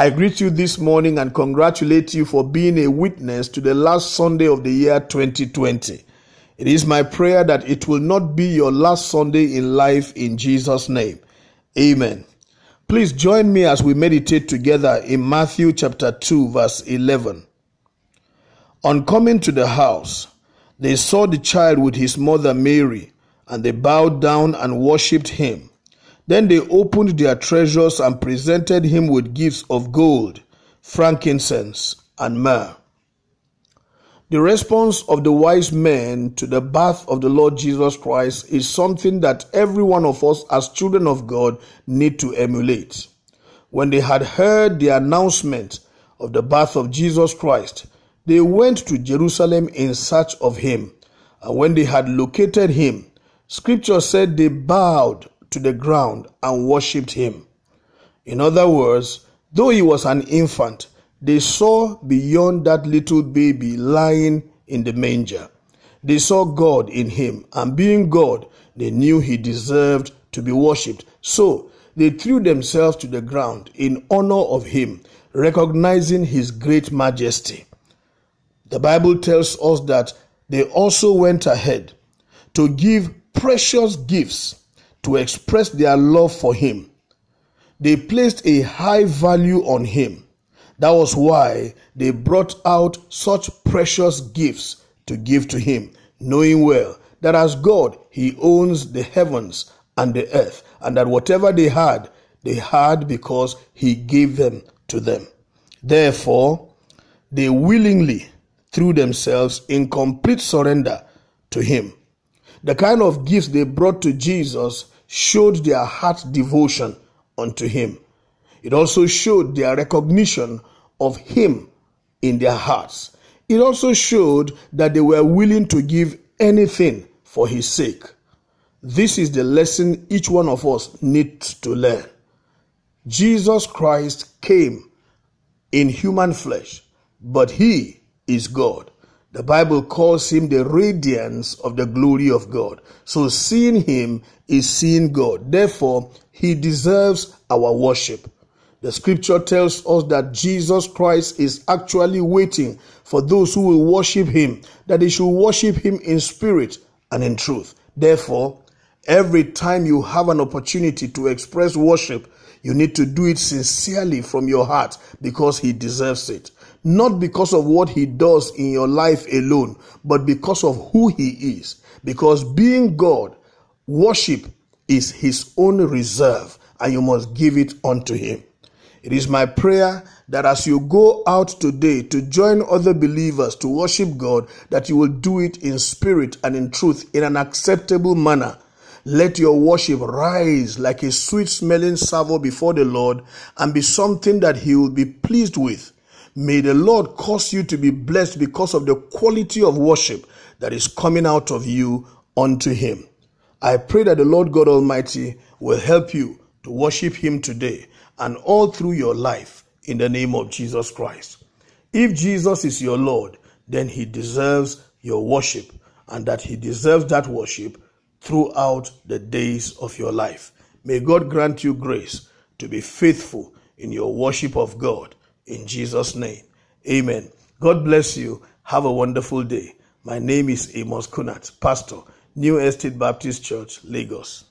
I greet you this morning and congratulate you for being a witness to the last Sunday of the year 2020. It is my prayer that it will not be your last Sunday in life in Jesus' name. Amen. Please join me as we meditate together in Matthew chapter 2, verse 11. On coming to the house, they saw the child with his mother Mary, and they bowed down and worshipped him. Then they opened their treasures and presented him with gifts of gold, frankincense, and myrrh. The response of the wise men to the birth of the Lord Jesus Christ is something that every one of us as children of God need to emulate. When they had heard the announcement of the birth of Jesus Christ, they went to Jerusalem in search of him. And when they had located him, scripture said they bowed to the ground and worshipped him. In other words, though he was an infant, they saw beyond that little baby lying in the manger. They saw God in him, and being God, they knew he deserved to be worshipped. So they threw themselves to the ground in honor of him, recognizing his great majesty. The Bible tells us that they also went ahead to give precious gifts to express their love for him. They placed a high value on him. That was why they brought out such precious gifts to give to him, knowing well that as God, he owns the heavens and the earth, and that whatever they had, they had because he gave them to them. Therefore, they willingly threw themselves in complete surrender to him. The kind of gifts they brought to Jesus showed their heart devotion unto him. It also showed their recognition of him in their hearts. It also showed that they were willing to give anything for his sake. This is the lesson each one of us needs to learn. Jesus Christ came in human flesh, but he is God. The Bible calls him the radiance of the glory of God. So seeing him is seeing God. Therefore, he deserves our worship. The scripture tells us that Jesus Christ is actually waiting for those who will worship him, that they should worship him in spirit and in truth. Therefore, every time you have an opportunity to express worship, you need to do it sincerely from your heart because he deserves it not because of what he does in your life alone, but because of who he is. Because being God, worship is his own reserve, and you must give it unto him. It is my prayer that as you go out today to join other believers to worship God, that you will do it in spirit and in truth in an acceptable manner. Let your worship rise like a sweet smelling savour before the Lord and be something that He will be pleased with. May the Lord cause you to be blessed because of the quality of worship that is coming out of you unto Him. I pray that the Lord God Almighty will help you to worship Him today and all through your life in the name of Jesus Christ. If Jesus is your Lord, then He deserves your worship and that He deserves that worship throughout the days of your life. May God grant you grace to be faithful in your worship of God in Jesus' name. Amen. God bless you. Have a wonderful day. My name is Amos Kunat, Pastor, New Estate Baptist Church, Lagos.